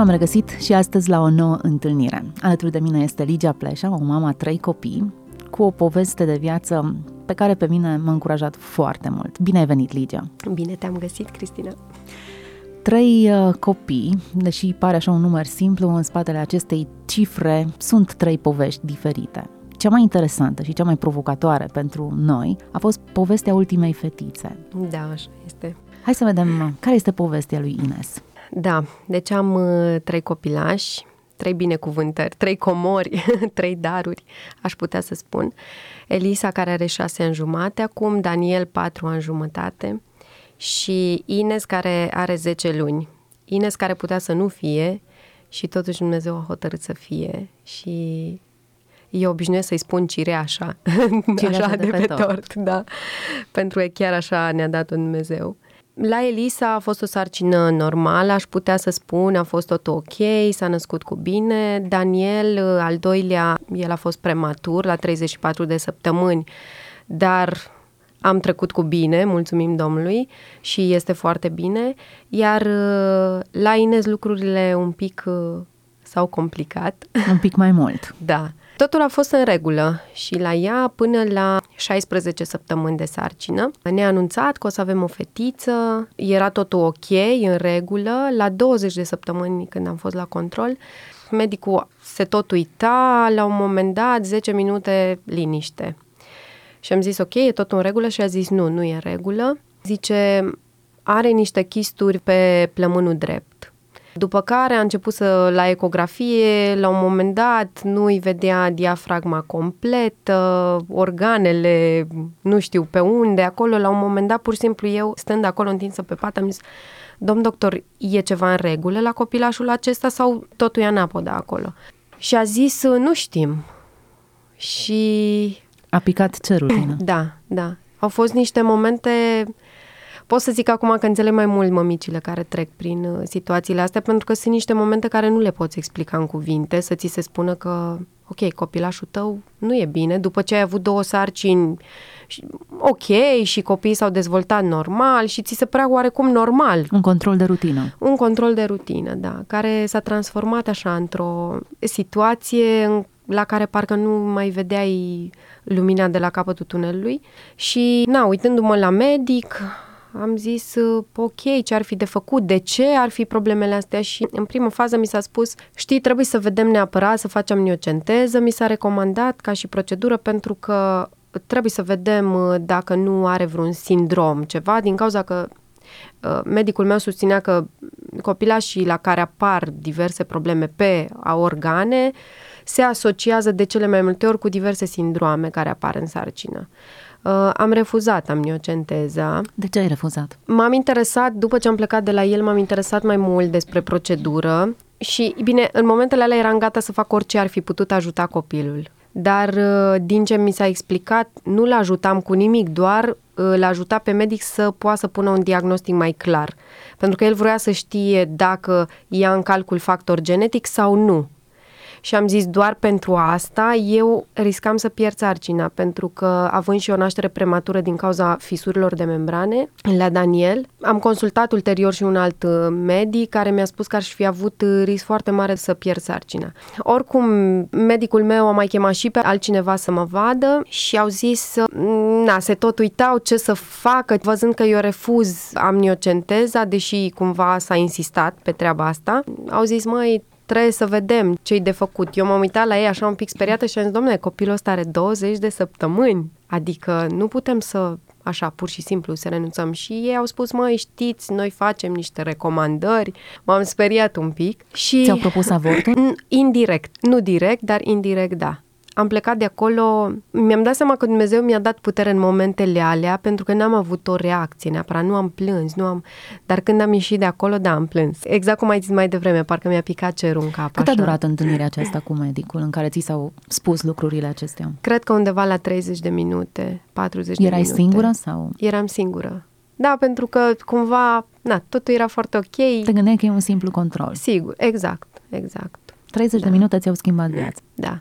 V-am regăsit și astăzi la o nouă întâlnire. Alături de mine este Ligia Pleșa, o mamă a trei copii, cu o poveste de viață pe care pe mine m-a încurajat foarte mult. Bine ai venit, Ligia! Bine te-am găsit, Cristina! Trei uh, copii, deși pare așa un număr simplu, în spatele acestei cifre sunt trei povești diferite. Cea mai interesantă și cea mai provocatoare pentru noi a fost povestea ultimei fetițe. Da, așa este. Hai să vedem uh, care este povestea lui Ines. Da, deci am uh, trei copilași, trei binecuvântări, trei comori, trei daruri, aș putea să spun. Elisa, care are șase ani jumate acum, Daniel, patru ani jumătate și Ines, care are zece luni. Ines, care putea să nu fie și totuși Dumnezeu a hotărât să fie și eu obișnuiesc să-i spun cireașa, Cireașa așa de de, pe pe tort. tort, da, pentru că chiar așa ne-a dat Dumnezeu. La Elisa a fost o sarcină normală, aș putea să spun, a fost tot ok, s-a născut cu bine. Daniel, al doilea, el a fost prematur, la 34 de săptămâni, dar am trecut cu bine, mulțumim Domnului, și este foarte bine. Iar uh, la Ines lucrurile un pic uh, s-au complicat. Un pic mai mult. Da. Totul a fost în regulă și la ea până la 16 săptămâni de sarcină. Ne-a anunțat că o să avem o fetiță, era totul ok, în regulă. La 20 de săptămâni când am fost la control, medicul se tot uita, la un moment dat, 10 minute liniște. Și am zis, ok, e tot în regulă? Și a zis, nu, nu e în regulă. Zice, are niște chisturi pe plămânul drept. După care a început să, la ecografie, la un moment dat nu îi vedea diafragma completă, organele, nu știu pe unde, acolo, la un moment dat, pur și simplu eu, stând acolo întinsă pe pat, am zis, domn doctor, e ceva în regulă la copilașul acesta sau totul e anapoda acolo? Și a zis, nu știm. Și A picat cerul tine. da, da. Au fost niște momente... Pot să zic acum că înțeleg mai mult mămicile care trec prin uh, situațiile astea, pentru că sunt niște momente care nu le poți explica în cuvinte, să ți se spună că, ok, copilașul tău nu e bine, după ce ai avut două sarcini, și- ok, și copiii s-au dezvoltat normal și ți se părea oarecum normal Un control de rutină. un control de rutină, da, care s-a transformat așa într-o situație în- la care parcă nu mai vedeai lumina de la capătul tunelului și, na, uitându-mă la medic, am zis, uh, ok, ce ar fi de făcut, de ce ar fi problemele astea și în primă fază mi s-a spus, știi, trebuie să vedem neapărat să facem miocenteză, mi s-a recomandat ca și procedură pentru că trebuie să vedem uh, dacă nu are vreun sindrom, ceva, din cauza că Uh, medicul meu susținea că copilașii la care apar diverse probleme pe a organe se asociază de cele mai multe ori cu diverse sindroame care apar în sarcină. Uh, Am refuzat amniocenteza. De ce ai refuzat? M-am interesat, după ce am plecat de la el, m-am interesat mai mult despre procedură și, bine, în momentele alea eram gata să fac orice ar fi putut ajuta copilul. Dar, uh, din ce mi s-a explicat, nu l ajutam cu nimic, doar uh, îl ajuta pe medic să poată să pună un diagnostic mai clar. Pentru că el vrea să știe dacă ia în calcul factor genetic sau nu. Și am zis, doar pentru asta eu riscam să pierd sarcina, pentru că având și o naștere prematură din cauza fisurilor de membrane la Daniel, am consultat ulterior și un alt uh, medic care mi-a spus că aș fi avut uh, risc foarte mare să pierd sarcina. Oricum, medicul meu a mai chemat și pe altcineva să mă vadă și au zis, uh, na, se tot uitau ce să facă, văzând că eu refuz amniocenteza, deși cumva s-a insistat pe treaba asta. Au zis, măi, trebuie să vedem ce-i de făcut. Eu m-am uitat la ei așa un pic speriată și am zis, domnule, copilul ăsta are 20 de săptămâni, adică nu putem să așa, pur și simplu, să renunțăm. Și ei au spus, măi, știți, noi facem niște recomandări. M-am speriat un pic și... Ți-au propus avortul? N- Indirect, nu direct, dar indirect, da. Am plecat de acolo, mi-am dat seama că Dumnezeu mi-a dat putere în momentele alea pentru că n-am avut o reacție neapărat, nu am plâns, nu am... Dar când am ieșit de acolo, da, am plâns. Exact cum ai zis mai devreme, parcă mi-a picat cerul în cap. Cât așa. a durat întâlnirea aceasta cu medicul în care ți s-au spus lucrurile acestea? Cred că undeva la 30 de minute, 40 Erai de minute. singură sau? Eram singură. Da, pentru că cumva, na, totul era foarte ok. Te gândeai că e un simplu control. Sigur, exact, exact. 30 Da. de minute ți-au schimbat viața. Da.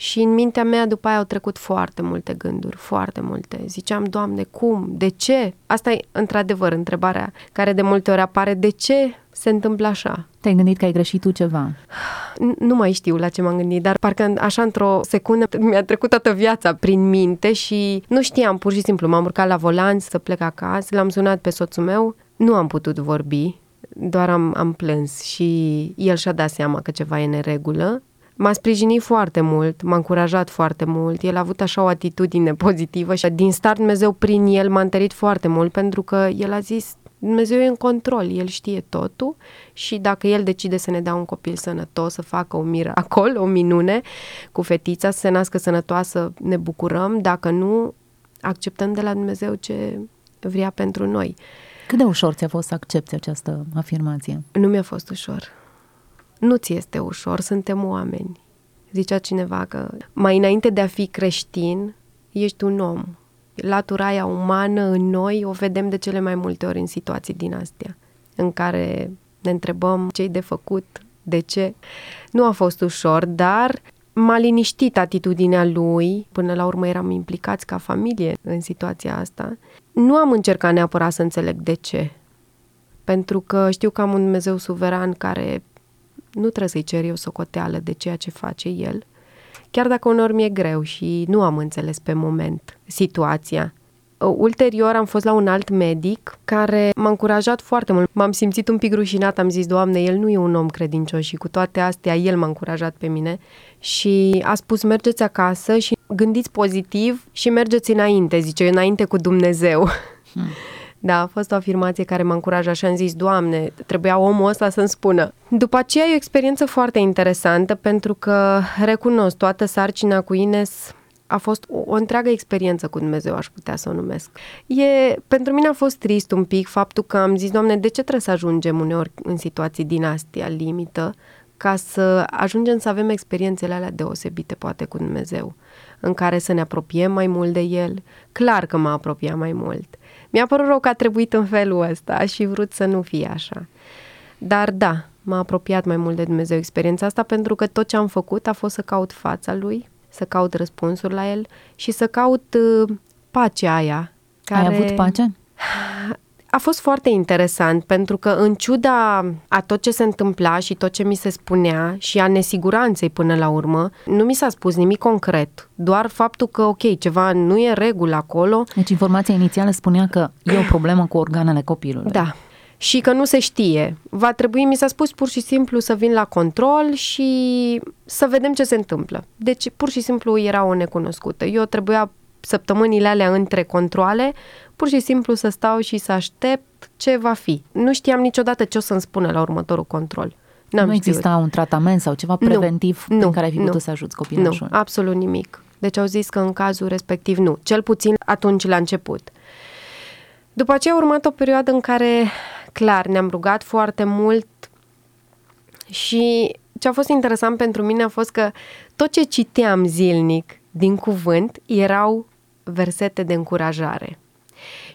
Și în mintea mea după aia au trecut foarte multe gânduri, foarte multe. Ziceam, Doamne, cum? De ce? Asta e într-adevăr întrebarea care de multe ori apare. De ce se întâmplă așa? Te-ai gândit că ai greșit tu ceva? N- Nu mai știu la ce m-am gândit, dar parcă în- așa într-o secundă mi-a trecut toată viața prin minte și nu știam, pur și simplu. M-am urcat la volan să plec acasă, l-am sunat pe soțul meu, nu am putut vorbi, doar am, am plâns și el și-a dat seama că ceva e neregulă. M-a sprijinit foarte mult, m-a încurajat foarte mult, el a avut așa o atitudine pozitivă și din start Dumnezeu prin el m-a întărit foarte mult pentru că el a zis Dumnezeu e în control, El știe totul și dacă El decide să ne dea un copil sănătos, să facă o miracol, o minune cu fetița, să se nască sănătoasă, ne bucurăm, dacă nu, acceptăm de la Dumnezeu ce vrea pentru noi. Cât de ușor ți-a fost să accepti această afirmație? Nu mi-a fost ușor. Nu ți este ușor, suntem oameni. Zicea cineva că mai înainte de a fi creștin, ești un om. Latura aia umană în noi o vedem de cele mai multe ori în situații din astea, în care ne întrebăm ce-i de făcut, de ce. Nu a fost ușor, dar m-a liniștit atitudinea lui. Până la urmă eram implicați ca familie în situația asta. Nu am încercat neapărat să înțeleg de ce, pentru că știu că am un Dumnezeu suveran care nu trebuie să-i cer eu socoteală de ceea ce face El, chiar dacă uneori mi-e greu și nu am înțeles pe moment situația. Ulterior am fost la un alt medic care m-a încurajat foarte mult. M-am simțit un pic rușinat, am zis, Doamne, el nu e un om credincios și cu toate astea el m-a încurajat pe mine și a spus, mergeți acasă și gândiți pozitiv și mergeți înainte, zice, înainte cu Dumnezeu. Hmm. Da, a fost o afirmație care m-a încurajat și am zis, Doamne, trebuia omul ăsta să-mi spună. După aceea e o experiență foarte interesantă pentru că recunosc toată sarcina cu Ines a fost o, o întreagă experiență cu Dumnezeu, aș putea să o numesc. E, pentru mine a fost trist un pic faptul că am zis, Doamne, de ce trebuie să ajungem uneori în situații din astea limită ca să ajungem să avem experiențele alea deosebite, poate, cu Dumnezeu, în care să ne apropiem mai mult de El. Clar că m-a apropiat mai mult. Mi-a părut rău că a trebuit în felul ăsta și vrut să nu fie așa. Dar da, m-a apropiat mai mult de Dumnezeu experiența asta pentru că tot ce am făcut a fost să caut fața Lui, să caut răspunsuri la El și să caut uh, pacea aia. Care... Ai avut pace? A fost foarte interesant pentru că în ciuda a tot ce se întâmpla și tot ce mi se spunea și a nesiguranței până la urmă, nu mi s-a spus nimic concret, doar faptul că, ok, ceva nu e regulă acolo. Deci informația inițială spunea că e o problemă cu organele copilului. Da, și că nu se știe. Va trebui, mi s-a spus pur și simplu să vin la control și să vedem ce se întâmplă. Deci, pur și simplu era o necunoscută. Eu trebuia săptămânile alea între controle, pur și simplu să stau și să aștept ce va fi. Nu știam niciodată ce o să-mi spună la următorul control. N-am nu exista știut. un tratament sau ceva preventiv nu, prin nu, care ai fi putut nu, să ajuți copilașul? Nu, absolut nimic. Deci au zis că în cazul respectiv nu. Cel puțin atunci la început. După aceea a urmat o perioadă în care, clar, ne-am rugat foarte mult și ce a fost interesant pentru mine a fost că tot ce citeam zilnic din cuvânt erau versete de încurajare.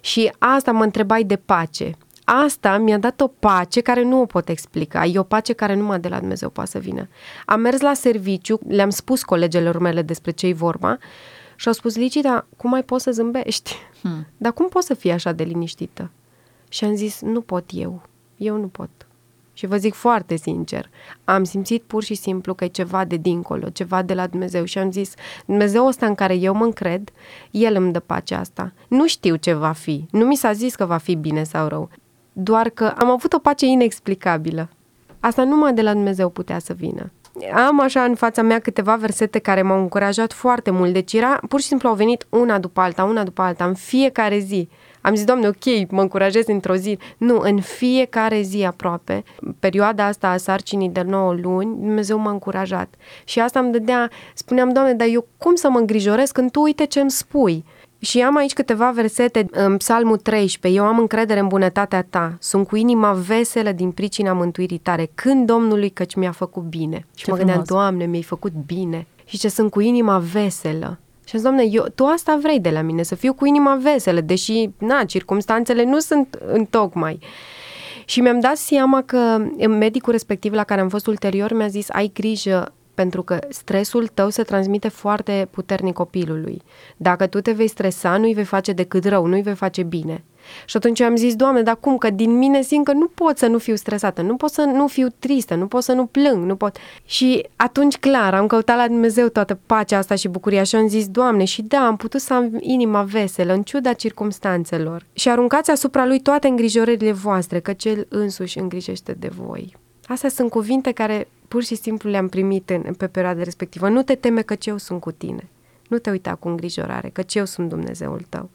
Și asta mă întrebai de pace. Asta mi-a dat o pace care nu o pot explica. E o pace care numai de la Dumnezeu poate să vină. Am mers la serviciu, le-am spus colegelor mele despre ce-i vorba și au spus, Lici, dar cum mai poți să zâmbești? Hmm. Dar cum poți să fii așa de liniștită? Și am zis, nu pot eu. Eu nu pot. Și vă zic foarte sincer, am simțit pur și simplu că e ceva de dincolo, ceva de la Dumnezeu și am zis, Dumnezeu ăsta în care eu mă încred, El îmi dă pacea asta. Nu știu ce va fi, nu mi s-a zis că va fi bine sau rău, doar că am avut o pace inexplicabilă. Asta numai de la Dumnezeu putea să vină. Am așa în fața mea câteva versete care m-au încurajat foarte mult, deci era, pur și simplu au venit una după alta, una după alta, în fiecare zi Am zis, Doamne, ok, mă încurajez într-o zi. Nu, în fiecare zi aproape, perioada asta a sarcinii de 9 luni, Dumnezeu m-a încurajat. Și asta îmi dădea, spuneam, Doamne, dar eu cum să mă îngrijorez când Tu uite ce îmi spui? Și am aici câteva versete în Psalmul 13. Eu am încredere în bunătatea ta. Sunt cu inima veselă din pricina mântuirii tare. Când Domnului căci mi-a făcut bine. Și Ce mă gândeam, frumos. Doamne, mi-ai făcut bine. Și ce sunt cu inima veselă. Și am zis, Doamne, eu, Tu asta vrei de la mine, să fiu cu inima veselă, deși, na, circumstanțele nu sunt în tocmai. Și mi-am dat seama că medicul respectiv la care am fost ulterior mi-a zis, ai grijă pentru că stresul tău se transmite foarte puternic copilului. Dacă tu te vei stresa, nu-i vei face decât rău, nu-i vei face bine. Și atunci am zis, Doamne, dar cum? Că din mine simt că nu pot să nu fiu stresată, nu pot să nu fiu tristă, nu pot să nu plâng, nu pot. Și atunci, clar, am căutat la Dumnezeu toată pacea asta și bucuria și am zis, Doamne, și da, am putut să am inima veselă, în ciuda circumstanțelor. Și aruncați asupra lui toate îngrijorările voastre, că cel însuși îngrijește de voi. Astea sunt cuvinte care pur și simplu le-am primit în, pe perioada respectivă. Nu te teme că eu sunt cu tine. Nu te uita cu îngrijorare, că eu sunt Dumnezeul tău.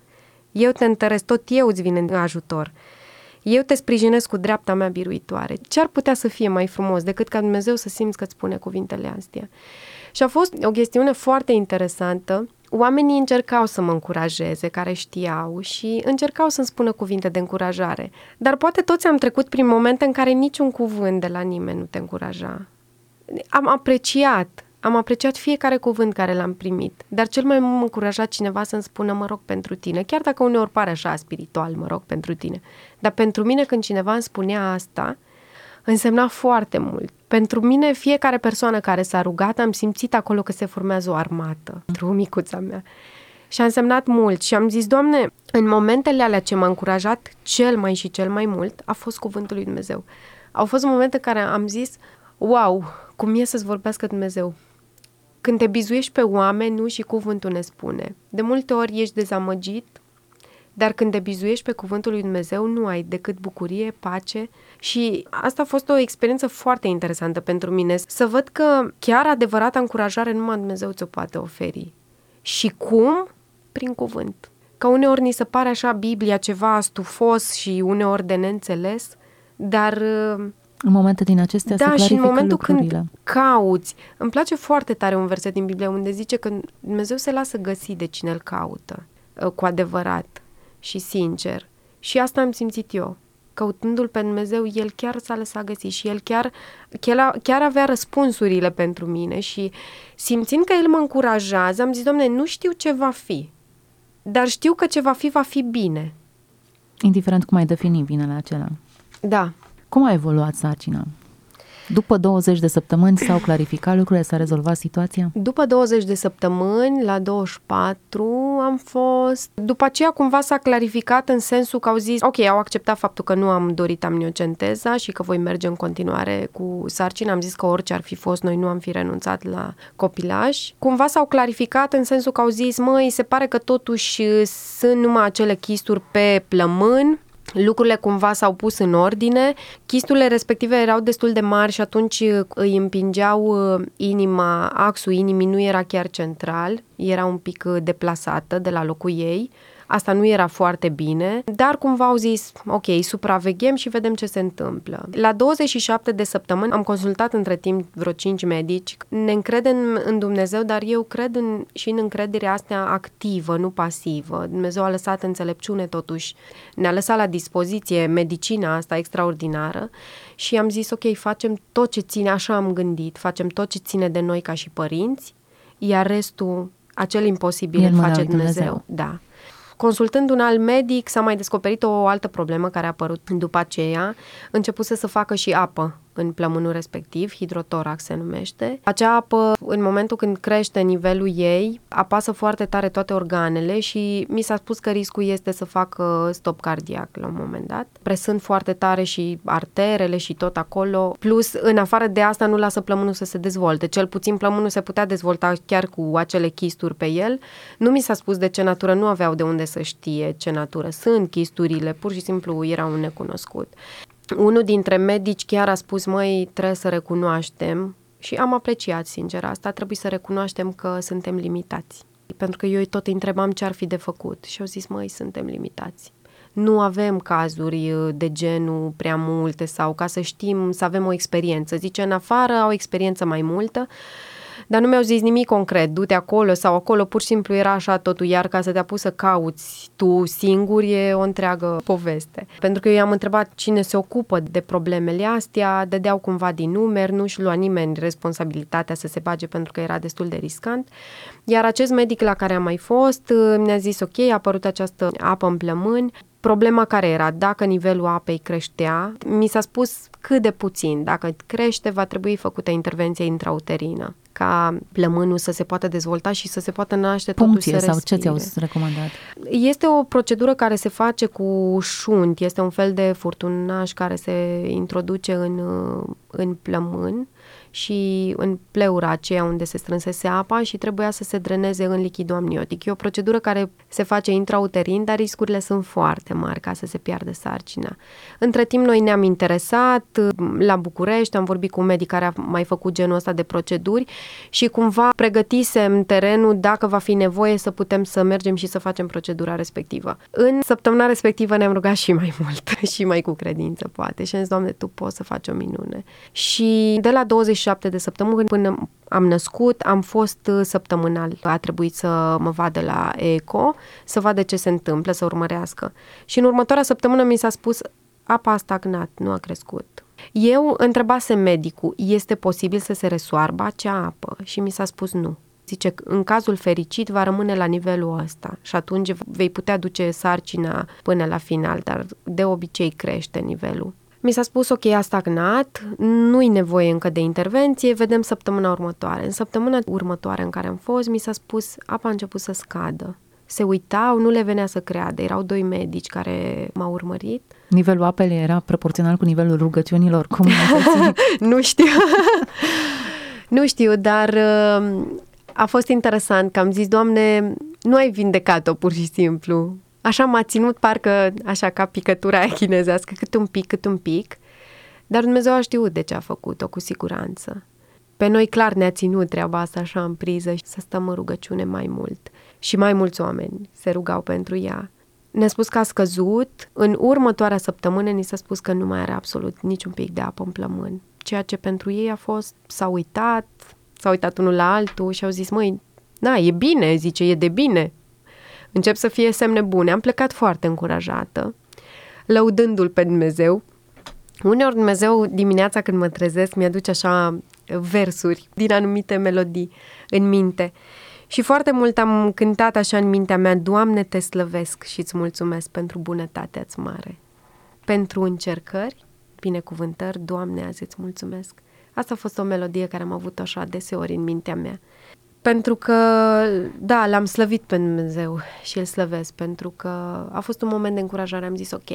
Eu te întăresc, tot eu îți vin în ajutor. Eu te sprijinesc cu dreapta mea biruitoare. Ce ar putea să fie mai frumos decât ca Dumnezeu să simți că îți spune cuvintele astea? Și a fost o chestiune foarte interesantă. Oamenii încercau să mă încurajeze, care știau, și încercau să-mi spună cuvinte de încurajare. Dar poate toți am trecut prin momente în care niciun cuvânt de la nimeni nu te încuraja. Am apreciat, am apreciat fiecare cuvânt care l-am primit, dar cel mai mult m-a încurajat cineva să-mi spună mă rog pentru tine, chiar dacă uneori pare așa spiritual, mă rog pentru tine. Dar pentru mine când cineva îmi spunea asta, însemna foarte mult. Pentru mine, fiecare persoană care s-a rugat, am simțit acolo că se formează o armată pentru micuța mea. Și a însemnat mult și am zis, Doamne, în momentele alea ce m-a încurajat cel mai și cel mai mult, a fost cuvântul lui Dumnezeu. Au fost momente în care am zis, wow, cum e să-ți vorbească Dumnezeu? Când te bizuiești pe oameni, nu și cuvântul ne spune. De multe ori ești dezamăgit, dar când te bizuiești pe cuvântul lui Dumnezeu, nu ai decât bucurie, pace și asta a fost o experiență foarte interesantă pentru mine, să văd că chiar adevărata încurajare numai Dumnezeu ți-o poate oferi. Și cum? Prin cuvânt. Că uneori ni se pare așa Biblia ceva stufos și uneori de neînțeles, dar În momente din acestea se da, și clarifică în momentul lucrurile. când cauți, îmi place foarte tare un verset din Biblie unde zice că Dumnezeu se lasă găsi de cine îl caută, uh, cu adevărat și sincer. Și asta am simțit eu. Căutându-l pe Dumnezeu, El chiar s-a lăsat găsi și El chiar, chiar, chiar avea răspunsurile pentru mine și simțind că El mă încurajează, am zis, Doamne, nu știu ce va fi, dar știu că ce va fi, va fi bine. Indiferent cum ai defini binele acela. Da, Cum a evoluat sarcina? După 20 de săptămâni s-au clarificat lucrurile, s-a rezolvat situația? După 20 de săptămâni, la 24, am fost... După aceea cumva s-a clarificat în sensul că au zis, ok, au acceptat faptul că nu am dorit amniocenteza și că voi merge în continuare cu sarcina. Am zis că orice ar fi fost, noi nu am fi renunțat la copilaj. Cumva s-au clarificat în sensul că au zis, măi, se pare că totuși sunt numai acele chisturi pe plămân, lucrurile cumva s-au pus în ordine. Chisturile respective erau destul de mari și atunci îi împingeau uh, inima, axul inimii nu era chiar central, era un pic uh, deplasată de la locul ei. Asta nu era foarte bine, dar cumva au zis, ok, supraveghem și vedem ce se întâmplă. La 27 de săptămâni am consultat între timp vreo 5 medici. Ne încredem în Dumnezeu, dar eu cred în, și în încrederea asta activă, nu pasivă. Dumnezeu a lăsat înțelepciune totuși, ne-a lăsat la dispoziție medicina asta extraordinară și am zis, ok, facem tot ce ține, așa am gândit, facem tot ce ține de noi ca și părinți, iar restul, acel imposibil E îl în mâna face lui Dumnezeu. Dumnezeu. Da. Consultând un alt medic, s-a mai descoperit o altă problemă care a apărut după aceea. Începuse să facă și apă în plămânul respectiv, hidrotorax se numește. Acea apă, în momentul când crește nivelul ei, apasă foarte tare toate organele și mi s-a spus că riscul este să facă stop cardiac la un moment dat. Presând foarte tare și arterele și tot acolo. Plus, în afară de asta, nu lasă plămânul să se dezvolte. Cel puțin plămânul se putea dezvolta chiar cu acele chisturi pe el. Nu mi s-a spus de ce natură, nu aveau de unde să știe ce natură sunt chisturile, pur și simplu era un necunoscut. Unul dintre medici chiar a spus, măi, trebuie să recunoaștem și am apreciat, sincer, asta, trebuie să recunoaștem că suntem limitați. Pentru că eu tot îi întrebam ce ar fi de făcut și au zis, măi, suntem limitați. nu avem cazuri uh, de genul prea multe sau ca să știm, să avem o experiență. Zice, în afară au o experiență mai multă, dar nu mi-au zis nimic concret, du-te acolo sau acolo, pur și simplu era așa totul, iar ca să te apuci să cauți tu singur e o întreagă poveste. Pentru că eu i-am întrebat cine se ocupă de problemele astea, dădeau cumva din numeri, nu-și lua nimeni responsabilitatea să se bage pentru că era destul de riscant. Iar acest medic la care am mai fost mi-a zis ok, a apărut această apă în plămâni, Problema care era? Dacă nivelul apei creștea, mi s-a spus cât de puțin. Dacă crește, va trebui făcută intervenție intrauterină ca plămânul să se poată dezvolta și să se poată naște Puncție totuși să sau ce ți-au recomandat? Este o procedură care se face cu șunt, este un fel de furtunaș care se introduce în, în plămân și în pleura aceea unde se strânsese apa și trebuia să se dreneze în lichidul amniotic. E o procedură care se face intrauterin, dar riscurile sunt foarte mari ca să se piardă sarcina. Între timp, noi ne-am interesat la București, am vorbit cu un medic care a mai făcut genul ăsta de proceduri și cumva pregătisem terenul dacă va fi nevoie să putem să mergem și să facem procedura respectivă. În săptămâna respectivă ne-am rugat și mai mult și mai cu credință, poate. Și am zis, Doamne, Tu poți să faci o minune. Și de la 20 27 de săptămâni până am născut, am fost uh, săptămânal. A trebuit să mă vadă la ECO, să vadă ce se întâmplă, să urmărească. Și în următoarea săptămână mi s-a spus, apa a stagnat, nu a crescut. Eu întrebasem medicul, este posibil să se resoarbă acea apă? Și mi s-a spus nu. Zice, în cazul fericit va rămâne la nivelul ăsta și atunci vei putea duce sarcina până la final, dar de obicei crește nivelul. Mi s-a spus, ok, a stagnat, nu-i nevoie încă de intervenție, vedem săptămâna următoare. În săptămâna următoare în care am fost, mi s-a spus, apa a început să scadă. Se uitau, nu le venea să creadă. Erau doi medici care m-au urmărit. Nivelul apelei era proporțional cu nivelul rugăciunilor comunității? nu știu. nu știu, dar uh, a fost interesant că am zis, Doamne, nu ai vindecat-o pur și simplu Așa m-a ținut parcă așa ca picătura aia chinezească, cât un pic, cât un pic. Dar Dumnezeu a știut de ce a făcut-o, cu siguranță. Pe noi clar ne-a ținut treaba asta așa în priză și să stăm în rugăciune mai mult. Și mai mulți oameni se rugau pentru ea. Ne-a spus că a scăzut. În următoarea săptămână ni s-a spus că nu mai are absolut niciun pic de apă în plămân. Ceea ce pentru ei a fost, s-au uitat, s-au uitat unul la altul și au zis, măi, na, e bine, zice, e de bine încep să fie semne bune. Am plecat foarte încurajată, lăudându-l pe Dumnezeu. Uneori Dumnezeu dimineața când mă trezesc mi-aduce așa versuri din anumite melodii în minte. Și foarte mult am cântat așa în mintea mea, Doamne, te slăvesc și îți mulțumesc pentru bunătatea-ți mare. Pentru încercări, binecuvântări, Doamne, azi îți mulțumesc. Asta a fost o melodie care am avut așa deseori în mintea mea. Pentru că, da, l-am slăvit pe Dumnezeu și îl slăvesc, pentru că a fost un moment de încurajare. Am zis, ok,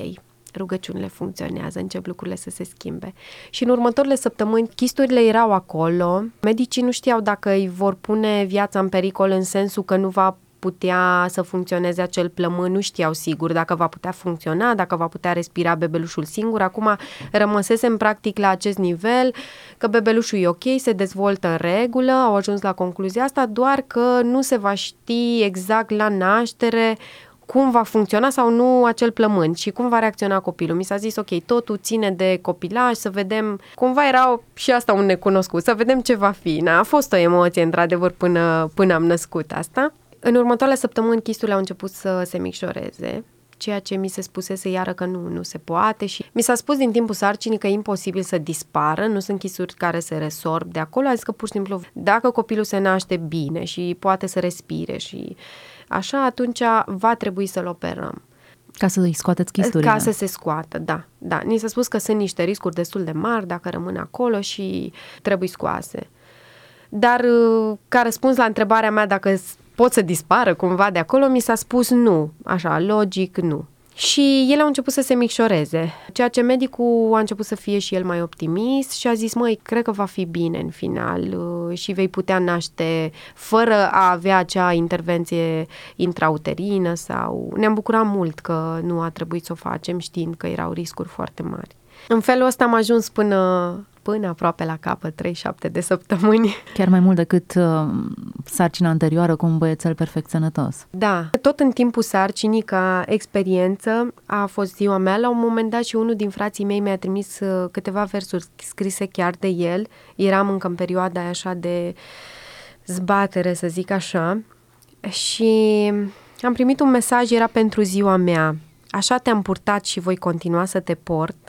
rugăciunile funcționează, încep lucrurile să se schimbe. Și în următoarele săptămâni, chisturile erau acolo, medicii nu știau dacă îi vor pune viața în pericol în sensul că nu va putea să funcționeze acel plămân, nu știau sigur dacă va putea funcționa, dacă va putea respira bebelușul singur. Acum rămăsesem practic la acest nivel, că bebelușul e ok, se dezvoltă în regulă, au ajuns la concluzia asta, doar că nu se va ști exact la naștere cum va funcționa sau nu acel plămân și cum va reacționa copilul. Mi s-a zis, ok, totul ține de copilaj, să vedem, cumva era și asta un necunoscut, să vedem ce va fi. Na, a fost o emoție, într-adevăr, până, până am născut asta. În următoarele săptămâni chisturile au început să se micșoreze, ceea ce mi se spusese iară că nu, nu se poate și mi s-a spus din timpul sarcinii că e imposibil să dispară, nu sunt chisuri care se resorb de acolo, a zis că pur și simplu dacă copilul se naște bine și poate să respire și așa, atunci va trebui să-l operăm. Ca să îi scoateți chisturile. Ca să se scoată, da. da. Ni s-a spus că sunt niște riscuri destul de mari dacă rămân acolo și trebuie scoase. Dar ca răspuns la întrebarea mea dacă pot să dispară cumva de acolo, mi s-a spus nu, așa, logic, nu. Și ele au început să se micșoreze, ceea ce medicul a început să fie și el mai optimist și a zis, măi, cred că va fi bine în final uh, și vei putea naște fără a avea acea intervenție intrauterină sau... Ne-am bucurat mult că nu a trebuit să o facem știind că erau riscuri foarte mari. În felul ăsta am ajuns până, până aproape la capăt, 3-7 de săptămâni. Chiar mai mult decât uh, sarcina anterioară cu un băiețel perfect sănătos. Da, tot în timpul sarcinii, ca experiență, a fost ziua mea. La un moment dat și unul din frații mei mi-a trimis uh, câteva versuri scrise chiar de el. Eram încă în perioada aia așa de zbatere, să zic așa. Și am primit un mesaj, era pentru ziua mea. Așa te-am purtat și voi continua să te port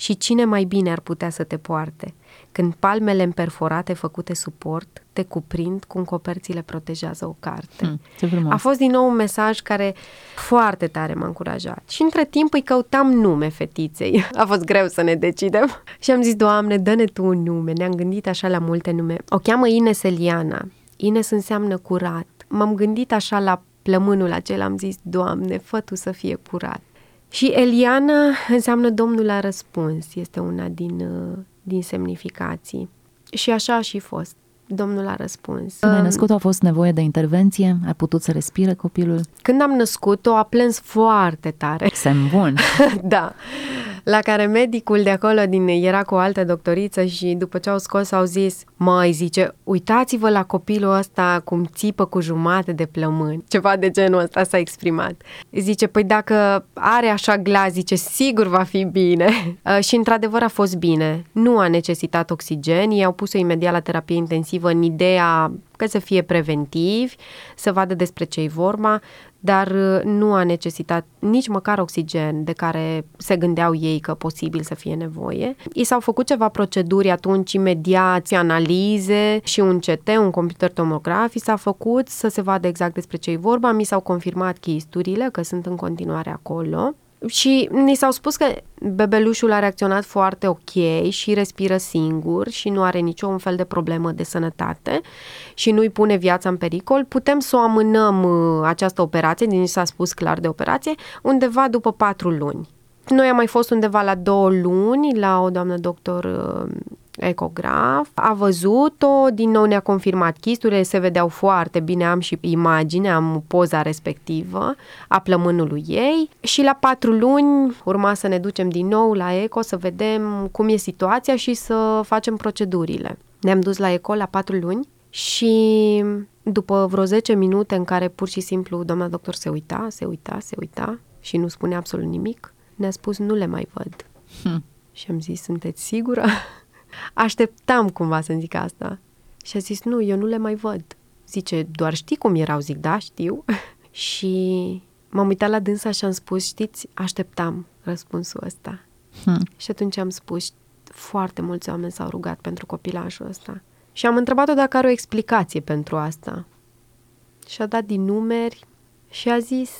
și cine mai bine ar putea să te poarte? Când palmele împerforate făcute suport te cuprind cum coperțile protejează o carte. Hmm, A fost din nou un mesaj care foarte tare m-a încurajat. Și între timp îi căutam nume fetiței. A fost greu să ne decidem. Și am zis, Doamne, dă-ne Tu un nume. Ne-am gândit așa la multe nume. O cheamă Ines Eliana. Ines înseamnă curat. M-am gândit așa la plămânul acela, am zis, Doamne, fă Tu să fie curat. Și Eliana înseamnă Domnul a răspuns, este una din, uh, din semnificații. Și așa a și fost. Domnul a răspuns. Când ai născut a fost nevoie de intervenție? Ai putut să respire copilul? Când am născut-o, a plâns foarte tare. Semn bun. da. La care medicul de acolo din era cu o altă doctoriță și după ce au scos au zis, mai zice, uitați-vă la copilul ăsta cum țipă cu jumate de plămâni. Ceva de genul ăsta s-a exprimat. Zice, păi dacă are așa glas, zice, sigur va fi bine. Uh, și într-adevăr a fost bine. Nu a necesitat oxigen, i-au pus-o imediat la terapie intensivă în ideea că să fie preventivi, să vadă despre ce-i vorba, dar uh, nu a necesitat nici măcar oxigen de care se gândeau ei că posibil să fie nevoie. I s-au făcut ceva proceduri atunci imediat, analize și un CT, un computer tomograf, i s-a făcut să se vadă exact despre ce-i vorba, mi s-au confirmat chisturile, că sunt în continuare acolo. Și ni s-au spus că bebelușul a reacționat foarte ok și respiră singur și nu are niciun fel de problemă de sănătate și nu îi pune viața în pericol. Putem să o amânăm uh, această operație, din s-a spus clar de operație, undeva după patru luni. Noi am mai fost undeva la două luni la o doamnă doctor uh, ecograf, a văzut-o, din nou ne-a confirmat chisturile, se vedeau foarte bine, am și imagine, am poza respectivă a plămânului ei și la patru luni urma să ne ducem din nou la eco să vedem cum e situația și să facem procedurile. Ne-am dus la eco la patru luni și după vreo 10 minute în care pur și simplu doamna doctor se uita, se uita, se uita și nu spune absolut nimic, ne-a spus nu le mai văd. Hm. Și am zis, sunteți sigură? Așteptam cumva să-mi zic asta. Și a zis, nu, eu nu le mai văd. Zice, doar știi cum erau? Zic, da, știu. și m-am uitat la dânsa și am spus, știți, așteptam răspunsul ăsta. Hmm. Și atunci am spus, foarte mulți oameni s-au rugat pentru copilașul ăsta. Și am întrebat-o dacă are o explicație pentru asta. Și a dat din numeri și a zis,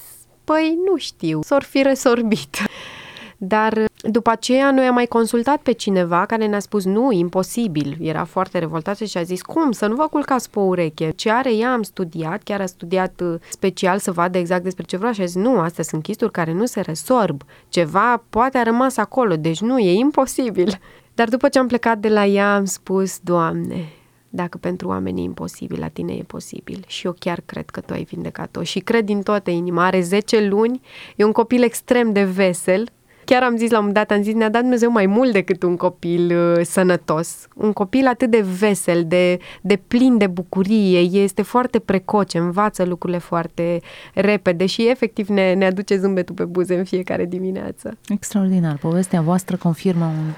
păi nu știu, s-or fi resorbit. Dar după aceea noi am mai consultat pe cineva care ne-a spus nu, imposibil. Era foarte revoltată și a zis cum, să nu vă culcați pe o ureche. Ce are ea am studiat, chiar a studiat uh, special să vadă exact despre ce vreau și a zis nu, astea sunt chisturi care nu se resorb. Ceva poate a rămas acolo, deci nu, e imposibil. Dar după ce am plecat de la ea am spus, Doamne, dacă pentru oameni e imposibil, la tine e posibil. Și eu chiar cred că tu ai vindecat-o și cred din toată inima. Are 10 luni, e un copil extrem de vesel, Chiar am zis la un moment dat, am zis, ne-a dat Dumnezeu mai mult decât un copil uh, sănătos. Un copil atât de vesel, de, de plin de bucurie, este foarte precoce, învață lucrurile foarte repede și efectiv ne, ne aduce zâmbetul pe buze în fiecare dimineață. Extraordinar. Povestea voastră confirmă un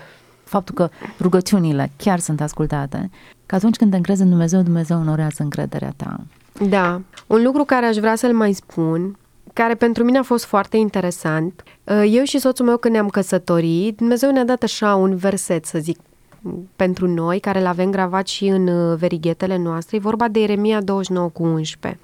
faptul că rugăciunile chiar sunt ascultate, că atunci când te încrezi în Dumnezeu, Dumnezeu onorează încrederea ta. Da. Un lucru care aș vrea să-l mai spun care pentru mine a fost foarte interesant. Uh, eu și soțul meu când ne-am căsătorit, Dumnezeu ne-a dat așa un verset, să zic, pentru noi, care l-avem gravat și în uh, verighetele noastre. E vorba de Ieremia 29 cu 11.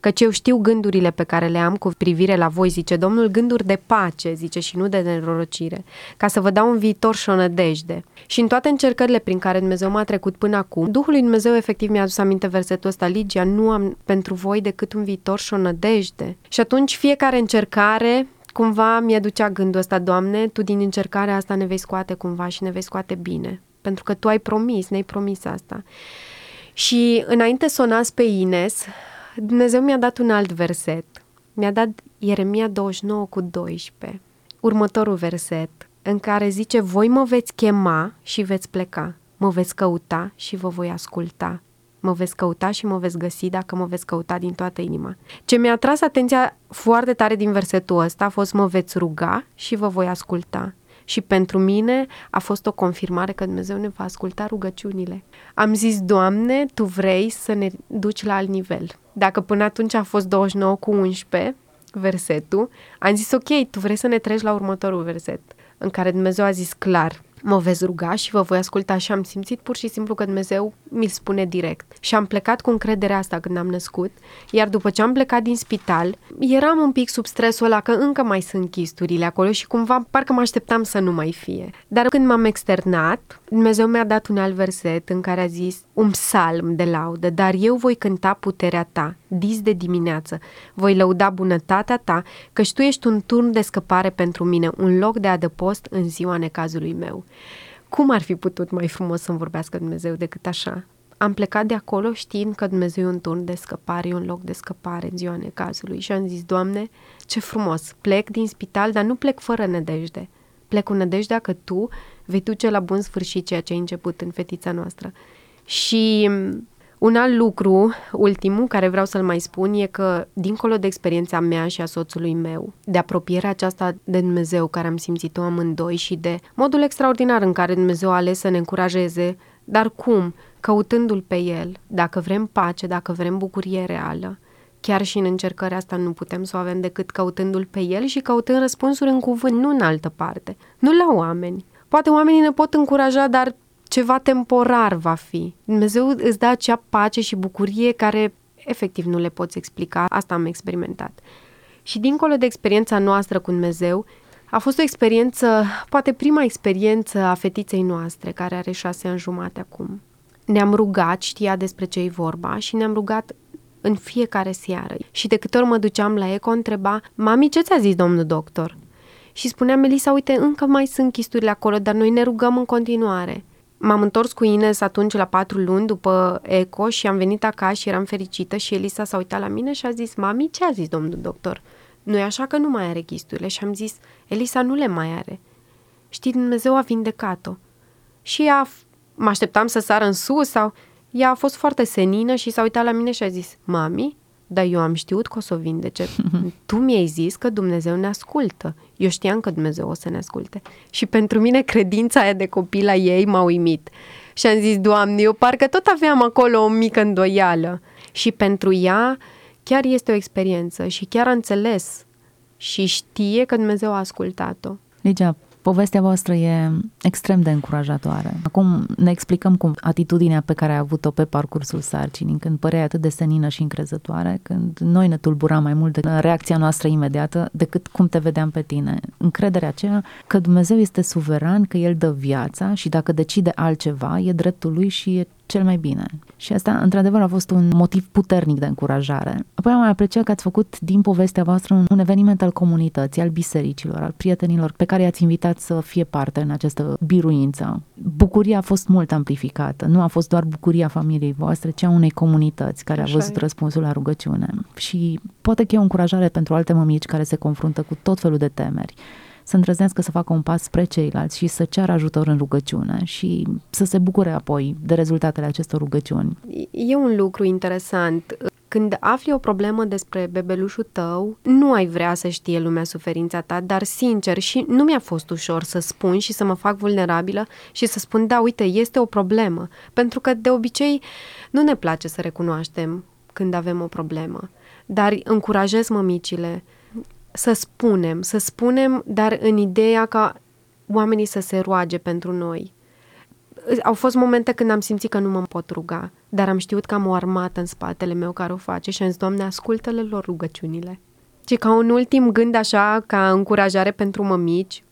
Căci eu știu gândurile pe care le am cu privire la voi, zice Domnul, gânduri de pace, zice, și nu de nerorocire, ca să vă dau un viitor și o nădejde. Și în toate încercările prin care Dumnezeu m-a trecut până acum, Duhul lui Dumnezeu efectiv mi-a adus aminte versetul ăsta, Ligia, nu am pentru voi decât un viitor și o nădejde. Și atunci fiecare încercare cumva mi-aducea gândul ăsta, Doamne, Tu din încercarea asta ne vei scoate cumva și ne vei scoate bine. Pentru că Tu ai promis, ne-ai promis asta. Și înainte să o nas pe Ines, Dumnezeu mi-a dat un alt verset. Mi-a dat Ieremia 29 cu 12. Următorul verset în care zice, voi mă veți chema și veți pleca. mă veți căuta și vă voi asculta. Mă veți căuta și mă veți găsi dacă mă veți căuta din toată inima. Ce mi-a tras atenția foarte tare din versetul ăsta a fost mă veți ruga și vă voi asculta. Și pentru mine a fost o confirmare că Dumnezeu ne va asculta rugăciunile. Am zis, Doamne, Tu vrei să ne duci la alt nivel. Dacă până atunci a fost 29 cu 11, versetul, am zis, ok, Tu vrei să ne treci la următorul verset, în care Dumnezeu a zis clar, mă veți ruga și vă voi asculta și am simțit pur și simplu că Dumnezeu mi-l spune direct. Și am plecat cu încrederea asta când am născut, iar după ce am plecat din spital, eram un pic sub stresul ăla că încă mai sunt chisturile acolo și cumva parcă mă așteptam să nu mai fie. Dar când m-am externat, Dumnezeu mi-a dat un alt verset în care a zis un psalm de laudă, dar eu voi cânta puterea ta, dis de dimineață, voi lăuda bunătatea ta, căci tu ești un turn de scăpare pentru mine, un loc de adăpost în ziua necazului meu. Cum ar fi putut mai frumos să-mi vorbească Dumnezeu decât așa? Am plecat de acolo știind că Dumnezeu e un turn de scăpare, e un loc de scăpare în ziua necazului și am zis, Doamne, ce frumos, plec din spital, dar nu plec fără nădejde. Plec cu nădejdea că Tu vei duce la bun sfârșit ceea ce ai început în fetița noastră. Și un alt lucru, ultimul, care vreau să-l mai spun, e că, dincolo de experiența mea și a soțului meu, de apropierea aceasta de Dumnezeu care am simțit-o amândoi și de modul extraordinar în care Dumnezeu a ales să ne încurajeze, dar cum? Căutându-L pe El, dacă vrem pace, dacă vrem bucurie reală, chiar și în încercarea asta nu putem să o avem decât căutându-L pe El și căutând răspunsuri în cuvânt, nu în altă parte, nu la oameni. Poate oamenii ne pot încuraja, dar ceva temporar va fi. Dumnezeu îți dă acea pace și bucurie care efectiv nu le poți explica. Asta am experimentat. Și dincolo de experiența noastră cu Dumnezeu, a fost o experiență, poate prima experiență a fetiței noastre, care are șase ani jumate acum. Ne-am rugat, știa despre ce e vorba și ne-am rugat în fiecare seară. Și de câte ori mă duceam la eco, întreba, Mami, ce ți-a zis domnul doctor? Și spunea Melisa, uite, încă mai sunt chisturile acolo, dar noi ne rugăm în continuare. M-am întors cu Ines atunci la patru luni după eco și am venit acasă și eram fericită și Elisa s-a uitat la mine și a zis, mami, ce a zis domnul doctor? nu e așa că nu mai are chisturile? Și am zis, Elisa nu le mai are. Știi, Dumnezeu a vindecat-o. Și ea, mă așteptam să sară în sus sau... Ea a fost foarte senină și s-a uitat la mine și a zis, mami, dar eu am știut că o să o vindece. Tu mi-ai zis că Dumnezeu ne ascultă. Eu știam că Dumnezeu o să ne asculte. Și pentru mine credința aia de copil la ei m-a uimit. Și am zis, Doamne, eu parcă tot aveam acolo o mică îndoială. Și pentru ea chiar este o experiență și chiar a înțeles și știe că Dumnezeu a ascultat-o. Ligia, Povestea voastră e extrem de încurajatoare. Acum ne explicăm cum atitudinea pe care ai avut-o pe parcursul sarcinii, când părea atât de senină și încrezătoare, când noi ne tulburam mai mult de reacția noastră imediată decât cum te vedeam pe tine. Încrederea aceea că Dumnezeu este suveran, că El dă viața și dacă decide altceva, e dreptul lui și e cel mai bine. Și asta, într-adevăr, a fost un motiv puternic de încurajare. Apoi am mai apreciat că ați făcut din povestea voastră un, un eveniment al comunității, al bisericilor, al prietenilor pe care i-ați invitat să fie parte în această biruință. Bucuria a fost mult amplificată. Nu a fost doar bucuria familiei voastre, ci a unei comunități care Așa a văzut e. răspunsul la rugăciune. Și poate că e o încurajare pentru alte mămici care se confruntă cu tot felul de temeri să îndrăznească să facă un pas spre ceilalți și să ceară ajutor în rugăciune și să se bucure apoi de rezultatele acestor rugăciuni. E un lucru interesant. Când afli o problemă despre bebelușul tău, nu ai vrea să știe lumea suferința ta, dar sincer și nu mi-a fost ușor să spun și să mă fac vulnerabilă și să spun, da, uite, este o problemă. Pentru că de obicei nu ne place să recunoaștem când avem o problemă. Dar încurajez mămicile să spunem, să spunem, dar în ideea ca oamenii să se roage pentru noi. Au fost momente când am simțit că nu mă pot ruga, dar am știut că am o armată în spatele meu care o face și am zis, Doamne, ascultă-le lor rugăciunile. Și ca un ultim gând așa, ca încurajare pentru mămici,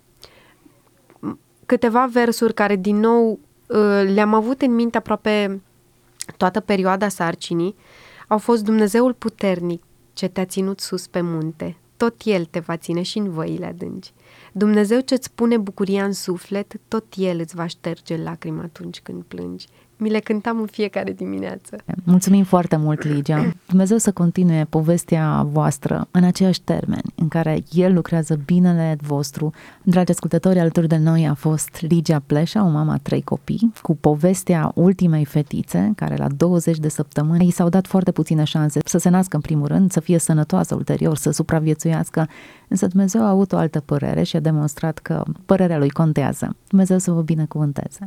câteva versuri care din nou ă, le-am avut în minte aproape toată perioada sarcinii, au fost Dumnezeul puternic ce te-a ținut sus pe munte, tot El te va ține și în văile adânci. Dumnezeu ce-ți pune bucuria în suflet, tot El îți va șterge lacrima atunci când plângi. Mi le cântam în fiecare dimineață. Mulțumim foarte mult, Ligia. Dumnezeu să continue povestea voastră în aceiași termeni în care El lucrează binele vostru. Dragi ascultători, alături de noi a fost Ligia Pleșa, o mamă a trei copii, cu povestea ultimei fetițe, care la 20 de săptămâni i s-au dat foarte puține șanse să se nască în primul rând, să fie sănătoasă ulterior, să supraviețuiască. Însă Dumnezeu a avut o altă părere și a demonstrat că părerea lui contează. Dumnezeu să vă binecuvânteze.